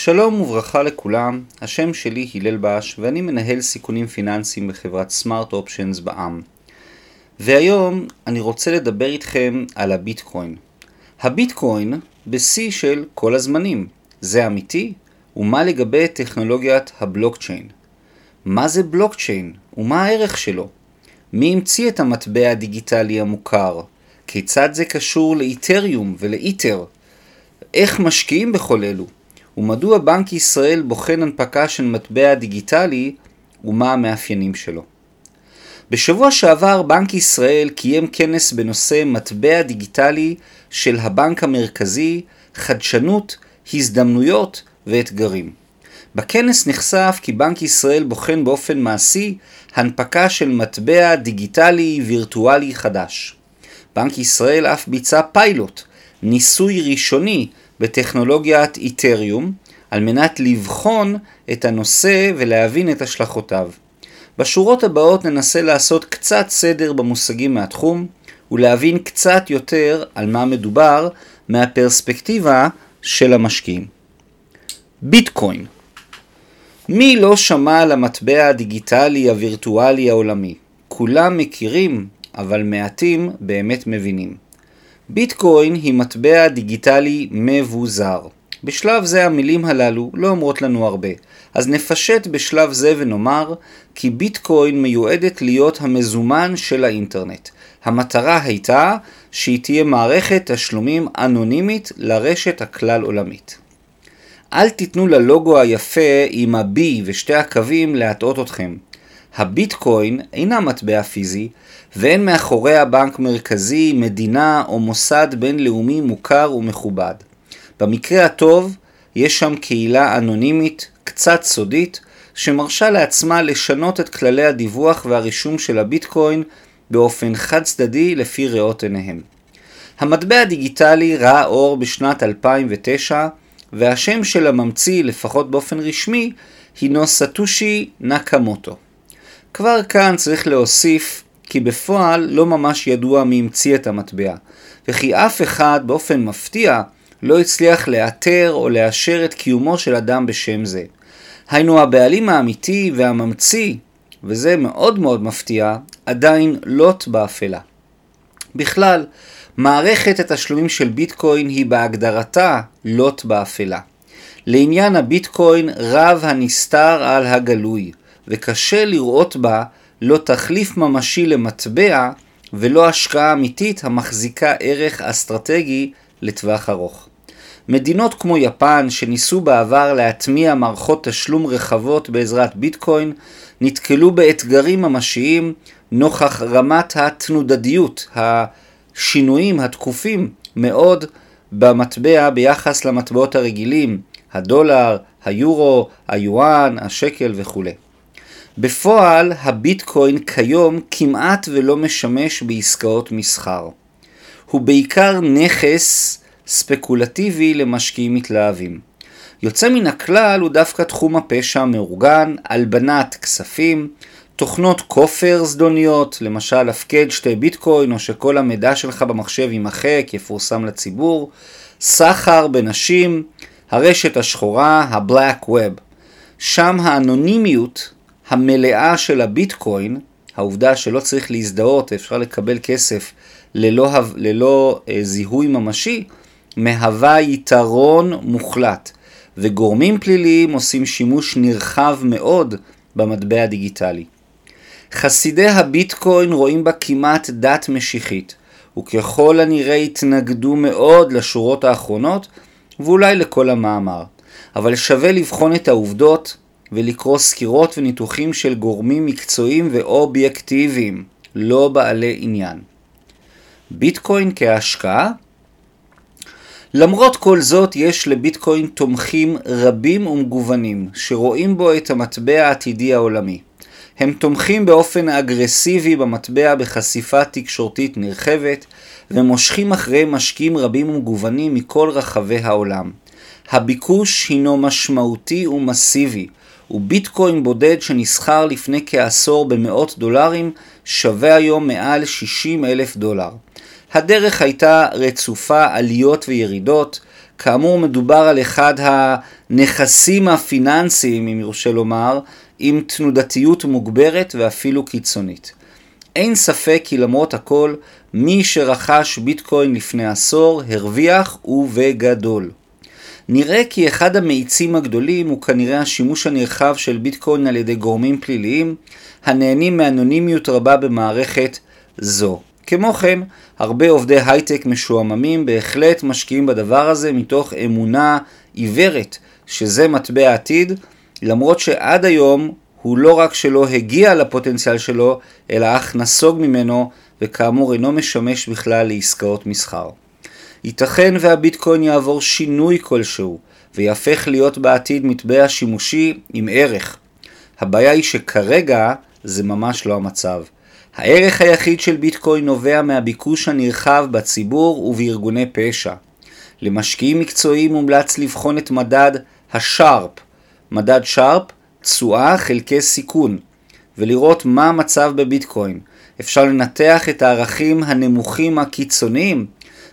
שלום וברכה לכולם, השם שלי הלל בש ואני מנהל סיכונים פיננסיים בחברת סמארט אופשנס בע"מ. והיום אני רוצה לדבר איתכם על הביטקוין. הביטקוין בשיא של כל הזמנים. זה אמיתי? ומה לגבי טכנולוגיית הבלוקצ'יין? מה זה בלוקצ'יין ומה הערך שלו? מי המציא את המטבע הדיגיטלי המוכר? כיצד זה קשור לאיתריום ולאיתר? איך משקיעים בכל אלו? ומדוע בנק ישראל בוחן הנפקה של מטבע דיגיטלי ומה המאפיינים שלו. בשבוע שעבר בנק ישראל קיים כנס בנושא מטבע דיגיטלי של הבנק המרכזי, חדשנות, הזדמנויות ואתגרים. בכנס נחשף כי בנק ישראל בוחן באופן מעשי הנפקה של מטבע דיגיטלי וירטואלי חדש. בנק ישראל אף ביצע פיילוט, ניסוי ראשוני בטכנולוגיית איתריום, על מנת לבחון את הנושא ולהבין את השלכותיו. בשורות הבאות ננסה לעשות קצת סדר במושגים מהתחום, ולהבין קצת יותר על מה מדובר מהפרספקטיבה של המשקיעים. ביטקוין מי לא שמע על המטבע הדיגיטלי הווירטואלי העולמי? כולם מכירים, אבל מעטים באמת מבינים. ביטקוין היא מטבע דיגיטלי מבוזר. בשלב זה המילים הללו לא אומרות לנו הרבה, אז נפשט בשלב זה ונאמר כי ביטקוין מיועדת להיות המזומן של האינטרנט. המטרה הייתה שהיא תהיה מערכת תשלומים אנונימית לרשת הכלל עולמית. אל תיתנו ללוגו היפה עם ה-B ושתי הקווים להטעות אתכם. הביטקוין אינה מטבע פיזי, ואין מאחוריה בנק מרכזי, מדינה או מוסד בינלאומי מוכר ומכובד. במקרה הטוב, יש שם קהילה אנונימית, קצת סודית, שמרשה לעצמה לשנות את כללי הדיווח והרישום של הביטקוין באופן חד צדדי לפי ראות עיניהם. המטבע הדיגיטלי ראה אור בשנת 2009, והשם של הממציא, לפחות באופן רשמי, הינו סטושי נקמוטו. כבר כאן צריך להוסיף כי בפועל לא ממש ידוע מי המציא את המטבע, וכי אף אחד באופן מפתיע לא הצליח לאתר או לאשר את קיומו של אדם בשם זה. היינו הבעלים האמיתי והממציא, וזה מאוד מאוד מפתיע, עדיין לוט באפלה. בכלל, מערכת התשלומים של ביטקוין היא בהגדרתה לוט באפלה. לעניין הביטקוין רב הנסתר על הגלוי, וקשה לראות בה לא תחליף ממשי למטבע ולא השקעה אמיתית המחזיקה ערך אסטרטגי לטווח ארוך. מדינות כמו יפן, שניסו בעבר להטמיע מערכות תשלום רחבות בעזרת ביטקוין, נתקלו באתגרים ממשיים נוכח רמת התנודדיות, השינויים התכופים מאוד במטבע ביחס למטבעות הרגילים, הדולר, היורו, היואן, השקל וכו'. בפועל הביטקוין כיום כמעט ולא משמש בעסקאות מסחר. הוא בעיקר נכס ספקולטיבי למשקיעים מתלהבים. יוצא מן הכלל הוא דווקא תחום הפשע המאורגן, הלבנת כספים, תוכנות כופר זדוניות, למשל הפקד שתי ביטקוין או שכל המידע שלך במחשב יימחק, יפורסם לציבור, סחר בנשים, הרשת השחורה, ה-Black Web. שם האנונימיות המלאה של הביטקוין, העובדה שלא צריך להזדהות, אפשר לקבל כסף ללא, ללא אה, זיהוי ממשי, מהווה יתרון מוחלט, וגורמים פליליים עושים שימוש נרחב מאוד במטבע הדיגיטלי. חסידי הביטקוין רואים בה כמעט דת משיחית, וככל הנראה התנגדו מאוד לשורות האחרונות, ואולי לכל המאמר. אבל שווה לבחון את העובדות ולקרוא סקירות וניתוחים של גורמים מקצועיים ואובייקטיביים, לא בעלי עניין. ביטקוין כהשקעה? למרות כל זאת, יש לביטקוין תומכים רבים ומגוונים, שרואים בו את המטבע העתידי העולמי. הם תומכים באופן אגרסיבי במטבע בחשיפה תקשורתית נרחבת, ומושכים אחרי משקיעים רבים ומגוונים מכל רחבי העולם. הביקוש הינו משמעותי ומסיבי, וביטקוין בודד שנסחר לפני כעשור במאות דולרים שווה היום מעל 60 אלף דולר. הדרך הייתה רצופה עליות וירידות, כאמור מדובר על אחד הנכסים הפיננסיים, אם יורשה לומר, עם תנודתיות מוגברת ואפילו קיצונית. אין ספק כי למרות הכל, מי שרכש ביטקוין לפני עשור הרוויח ובגדול. נראה כי אחד המאיצים הגדולים הוא כנראה השימוש הנרחב של ביטקוין על ידי גורמים פליליים הנהנים מאנונימיות רבה במערכת זו. כמו כן, הרבה עובדי הייטק משועממים בהחלט משקיעים בדבר הזה מתוך אמונה עיוורת שזה מטבע עתיד, למרות שעד היום הוא לא רק שלא הגיע לפוטנציאל שלו, אלא אך נסוג ממנו, וכאמור אינו משמש בכלל לעסקאות מסחר. ייתכן והביטקוין יעבור שינוי כלשהו, ויהפך להיות בעתיד מטבע שימושי עם ערך. הבעיה היא שכרגע זה ממש לא המצב. הערך היחיד של ביטקוין נובע מהביקוש הנרחב בציבור ובארגוני פשע. למשקיעים מקצועיים מומלץ לבחון את מדד השארפ. מדד שרפ, תשואה חלקי סיכון, ולראות מה המצב בביטקוין. אפשר לנתח את הערכים הנמוכים הקיצוניים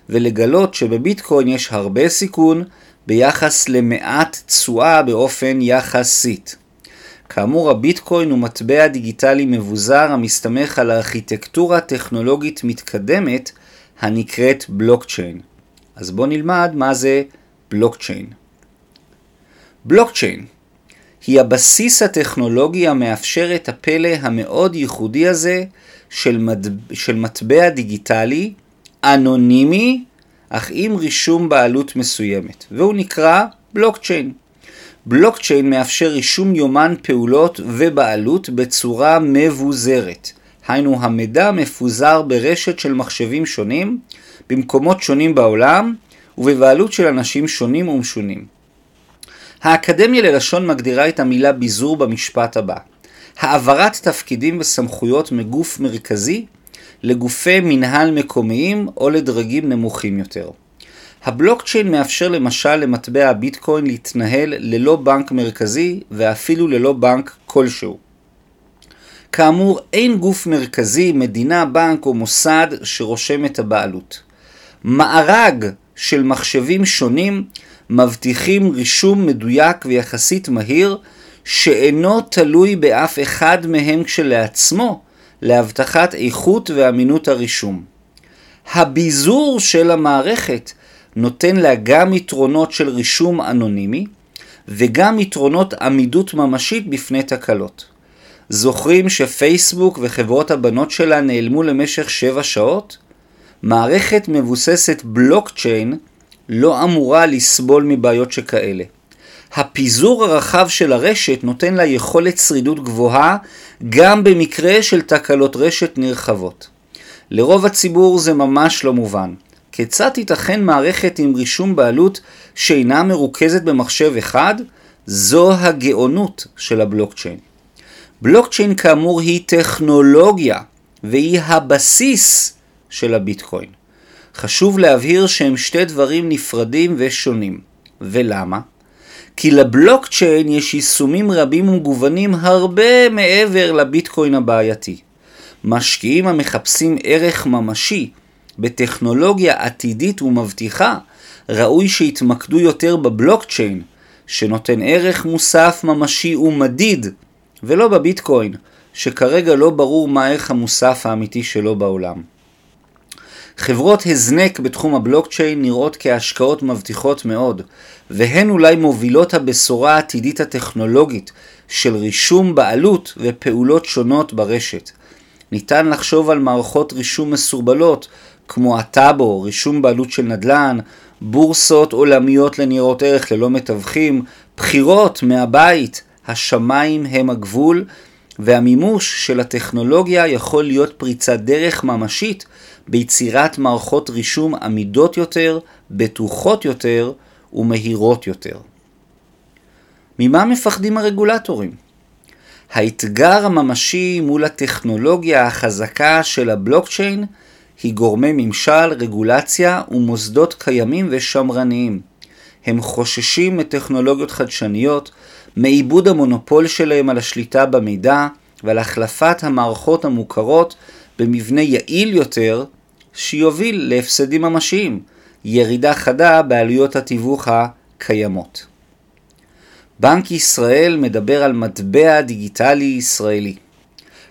ולגלות שבביטקוין יש הרבה סיכון ביחס למעט תשואה באופן יחסית. כאמור הביטקוין הוא מטבע דיגיטלי מבוזר המסתמך על ארכיטקטורה טכנולוגית מתקדמת הנקראת בלוקצ'יין. אז בואו נלמד מה זה בלוקצ'יין. בלוקצ'יין היא הבסיס הטכנולוגי המאפשר את הפלא המאוד ייחודי הזה של, מד... של מטבע דיגיטלי אנונימי אך עם רישום בעלות מסוימת, והוא נקרא בלוקצ'יין. בלוקצ'יין מאפשר רישום יומן פעולות ובעלות בצורה מבוזרת. היינו המידע מפוזר ברשת של מחשבים שונים, במקומות שונים בעולם, ובבעלות של אנשים שונים ומשונים. האקדמיה ללשון מגדירה את המילה ביזור במשפט הבא: העברת תפקידים וסמכויות מגוף מרכזי לגופי מנהל מקומיים או לדרגים נמוכים יותר. הבלוקצ'יין מאפשר למשל למטבע הביטקוין להתנהל ללא בנק מרכזי ואפילו ללא בנק כלשהו. כאמור, אין גוף מרכזי, מדינה, בנק או מוסד שרושם את הבעלות. מארג של מחשבים שונים מבטיחים רישום מדויק ויחסית מהיר שאינו תלוי באף אחד מהם כשלעצמו להבטחת איכות ואמינות הרישום. הביזור של המערכת נותן לה גם יתרונות של רישום אנונימי וגם יתרונות עמידות ממשית בפני תקלות. זוכרים שפייסבוק וחברות הבנות שלה נעלמו למשך 7 שעות? מערכת מבוססת בלוקצ'יין לא אמורה לסבול מבעיות שכאלה. הפיזור הרחב של הרשת נותן לה יכולת שרידות גבוהה גם במקרה של תקלות רשת נרחבות. לרוב הציבור זה ממש לא מובן. כיצד תיתכן מערכת עם רישום בעלות שאינה מרוכזת במחשב אחד? זו הגאונות של הבלוקצ'יין. בלוקצ'יין כאמור היא טכנולוגיה והיא הבסיס של הביטקוין. חשוב להבהיר שהם שתי דברים נפרדים ושונים. ולמה? כי לבלוקצ'יין יש יישומים רבים ומגוונים הרבה מעבר לביטקוין הבעייתי. משקיעים המחפשים ערך ממשי בטכנולוגיה עתידית ומבטיחה, ראוי שיתמקדו יותר בבלוקצ'יין, שנותן ערך מוסף ממשי ומדיד, ולא בביטקוין, שכרגע לא ברור מה הערך המוסף האמיתי שלו בעולם. חברות הזנק בתחום הבלוקצ'יין נראות כהשקעות מבטיחות מאוד, והן אולי מובילות הבשורה העתידית הטכנולוגית של רישום בעלות ופעולות שונות ברשת. ניתן לחשוב על מערכות רישום מסורבלות כמו הטאבו, רישום בעלות של נדל"ן, בורסות עולמיות לניירות ערך ללא מתווכים, בחירות מהבית, השמיים הם הגבול, והמימוש של הטכנולוגיה יכול להיות פריצת דרך ממשית ביצירת מערכות רישום עמידות יותר, בטוחות יותר ומהירות יותר. ממה מפחדים הרגולטורים? האתגר הממשי מול הטכנולוגיה החזקה של הבלוקצ'יין היא גורמי ממשל, רגולציה ומוסדות קיימים ושמרניים. הם חוששים מטכנולוגיות חדשניות, מעיבוד המונופול שלהם על השליטה במידע ועל החלפת המערכות המוכרות במבנה יעיל יותר שיוביל להפסדים ממשיים. ירידה חדה בעלויות התיווך הקיימות. בנק ישראל מדבר על מטבע דיגיטלי ישראלי.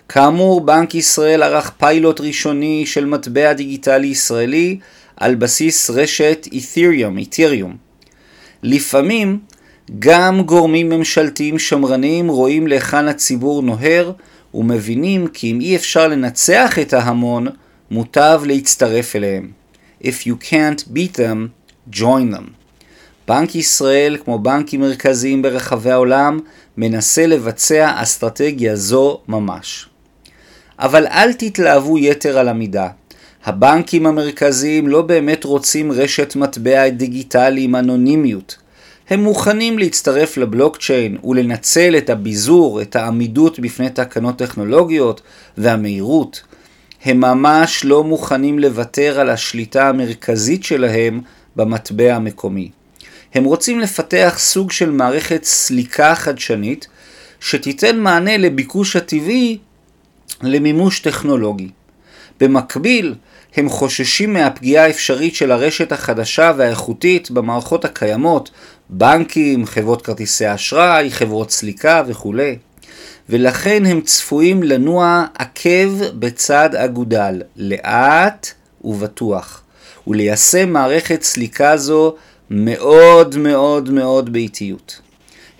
כאמור, בנק ישראל ערך פיילוט ראשוני של מטבע דיגיטלי ישראלי על בסיס רשת אית'ריום, אית'ריום. לפעמים גם גורמים ממשלתיים שמרניים רואים להיכן הציבור נוהר ומבינים כי אם אי אפשר לנצח את ההמון, מוטב להצטרף אליהם. If you can't beat them, join them. בנק ישראל, כמו בנקים מרכזיים ברחבי העולם, מנסה לבצע אסטרטגיה זו ממש. אבל אל תתלהבו יתר על המידה. הבנקים המרכזיים לא באמת רוצים רשת מטבע דיגיטלי עם אנונימיות. הם מוכנים להצטרף לבלוקצ'יין ולנצל את הביזור, את העמידות בפני תקנות טכנולוגיות והמהירות. הם ממש לא מוכנים לוותר על השליטה המרכזית שלהם במטבע המקומי. הם רוצים לפתח סוג של מערכת סליקה חדשנית שתיתן מענה לביקוש הטבעי למימוש טכנולוגי. במקביל, הם חוששים מהפגיעה האפשרית של הרשת החדשה והאיכותית במערכות הקיימות, בנקים, חברות כרטיסי אשראי, חברות סליקה וכו'. ולכן הם צפויים לנוע עקב בצד אגודל, לאט ובטוח, וליישם מערכת סליקה זו מאוד מאוד מאוד באיטיות.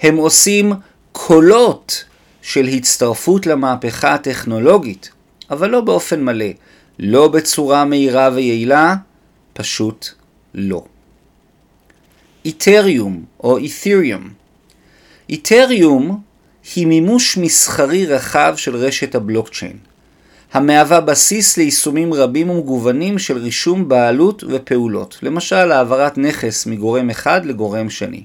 הם עושים קולות של הצטרפות למהפכה הטכנולוגית, אבל לא באופן מלא, לא בצורה מהירה ויעילה, פשוט לא. איתריום או אית'ריום איתריום היא מימוש מסחרי רחב של רשת הבלוקצ'יין, המהווה בסיס ליישומים רבים ומגוונים של רישום בעלות ופעולות, למשל העברת נכס מגורם אחד לגורם שני.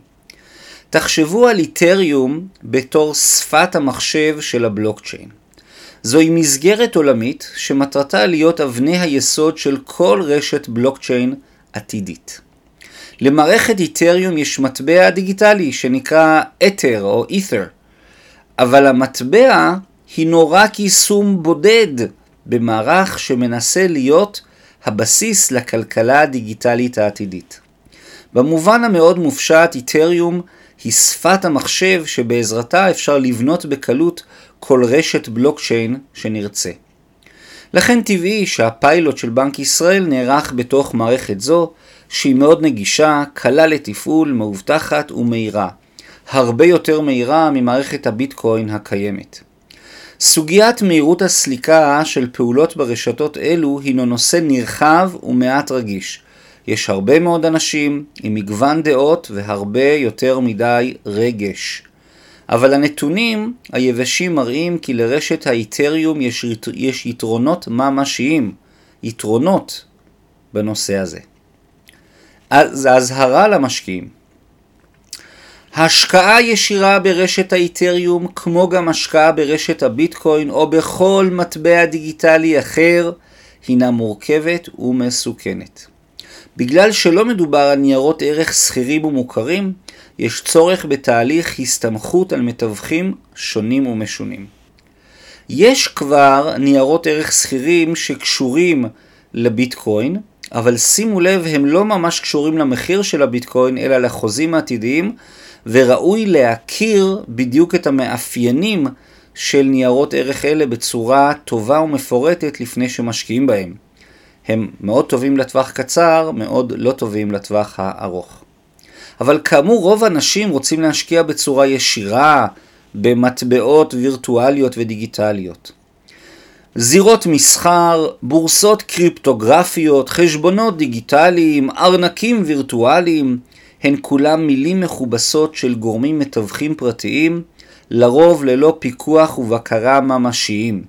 תחשבו על איתריום בתור שפת המחשב של הבלוקצ'יין. זוהי מסגרת עולמית שמטרתה להיות אבני היסוד של כל רשת בלוקצ'יין עתידית. למערכת איתריום יש מטבע דיגיטלי שנקרא אתר או אית'ר, אבל המטבע הינו רק יישום בודד במערך שמנסה להיות הבסיס לכלכלה הדיגיטלית העתידית. במובן המאוד מופשט, איתריום היא שפת המחשב שבעזרתה אפשר לבנות בקלות כל רשת בלוקצ'יין שנרצה. לכן טבעי שהפיילוט של בנק ישראל נערך בתוך מערכת זו, שהיא מאוד נגישה, קלה לתפעול, מאובטחת ומהירה. הרבה יותר מהירה ממערכת הביטקוין הקיימת. סוגיית מהירות הסליקה של פעולות ברשתות אלו הינו נושא נרחב ומעט רגיש. יש הרבה מאוד אנשים עם מגוון דעות והרבה יותר מדי רגש. אבל הנתונים היבשים מראים כי לרשת האיתריום יש, יש יתרונות ממשיים, יתרונות בנושא הזה. אז האזהרה למשקיעים השקעה ישירה ברשת האיתריום, כמו גם השקעה ברשת הביטקוין או בכל מטבע דיגיטלי אחר, הינה מורכבת ומסוכנת. בגלל שלא מדובר על ניירות ערך שכירים ומוכרים, יש צורך בתהליך הסתמכות על מתווכים שונים ומשונים. יש כבר ניירות ערך שכירים שקשורים לביטקוין, אבל שימו לב, הם לא ממש קשורים למחיר של הביטקוין, אלא לחוזים העתידיים, וראוי להכיר בדיוק את המאפיינים של ניירות ערך אלה בצורה טובה ומפורטת לפני שמשקיעים בהם. הם מאוד טובים לטווח קצר, מאוד לא טובים לטווח הארוך. אבל כאמור רוב האנשים רוצים להשקיע בצורה ישירה במטבעות וירטואליות ודיגיטליות. זירות מסחר, בורסות קריפטוגרפיות, חשבונות דיגיטליים, ארנקים וירטואליים, הן כולם מילים מכובסות של גורמים מתווכים פרטיים, לרוב ללא פיקוח ובקרה ממשיים.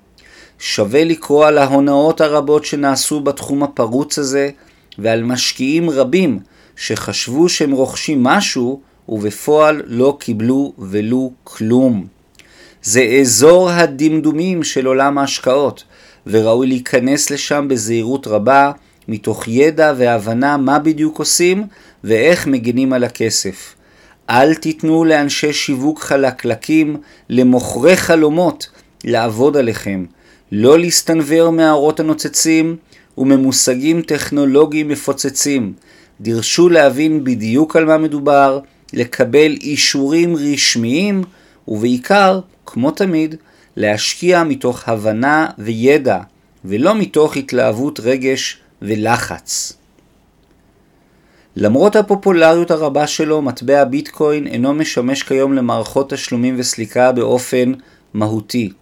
שווה לקרוא על ההונאות הרבות שנעשו בתחום הפרוץ הזה, ועל משקיעים רבים שחשבו שהם רוכשים משהו, ובפועל לא קיבלו ולו כלום. זה אזור הדמדומים של עולם ההשקעות, וראוי להיכנס לשם בזהירות רבה, מתוך ידע והבנה מה בדיוק עושים ואיך מגינים על הכסף. אל תיתנו לאנשי שיווק חלקלקים, למוכרי חלומות, לעבוד עליכם. לא להסתנוור מהאורות הנוצצים וממושגים טכנולוגיים מפוצצים. דרשו להבין בדיוק על מה מדובר, לקבל אישורים רשמיים, ובעיקר, כמו תמיד, להשקיע מתוך הבנה וידע, ולא מתוך התלהבות רגש ולחץ. למרות הפופולריות הרבה שלו, מטבע ביטקוין אינו משמש כיום למערכות תשלומים וסליקה באופן מהותי.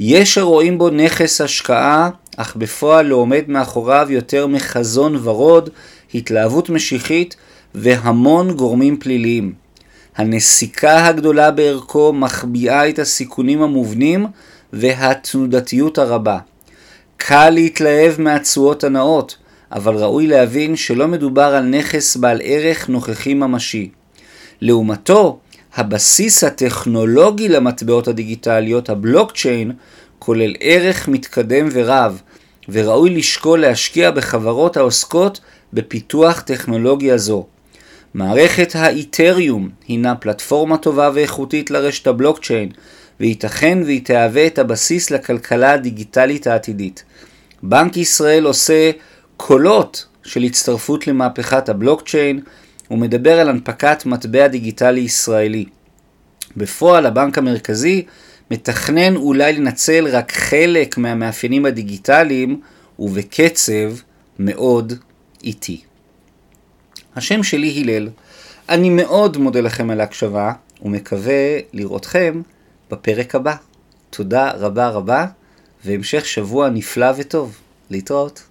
יש הרואים בו נכס השקעה, אך בפועל לא עומד מאחוריו יותר מחזון ורוד, התלהבות משיחית והמון גורמים פליליים. הנסיקה הגדולה בערכו מחביאה את הסיכונים המובנים והתנודתיות הרבה. קל להתלהב מהתשואות הנאות, אבל ראוי להבין שלא מדובר על נכס בעל ערך נוכחי ממשי. לעומתו, הבסיס הטכנולוגי למטבעות הדיגיטליות, הבלוקצ'יין, כולל ערך מתקדם ורב, וראוי לשקול להשקיע בחברות העוסקות בפיתוח טכנולוגיה זו. מערכת האיתריום הינה פלטפורמה טובה ואיכותית לרשת הבלוקצ'יין, וייתכן והיא תהווה את הבסיס לכלכלה הדיגיטלית העתידית. בנק ישראל עושה קולות של הצטרפות למהפכת הבלוקצ'יין, ומדבר על הנפקת מטבע דיגיטלי ישראלי. בפועל הבנק המרכזי מתכנן אולי לנצל רק חלק מהמאפיינים הדיגיטליים ובקצב מאוד איטי. השם שלי הלל. אני מאוד מודה לכם על ההקשבה ומקווה לראותכם בפרק הבא. תודה רבה רבה והמשך שבוע נפלא וטוב. להתראות.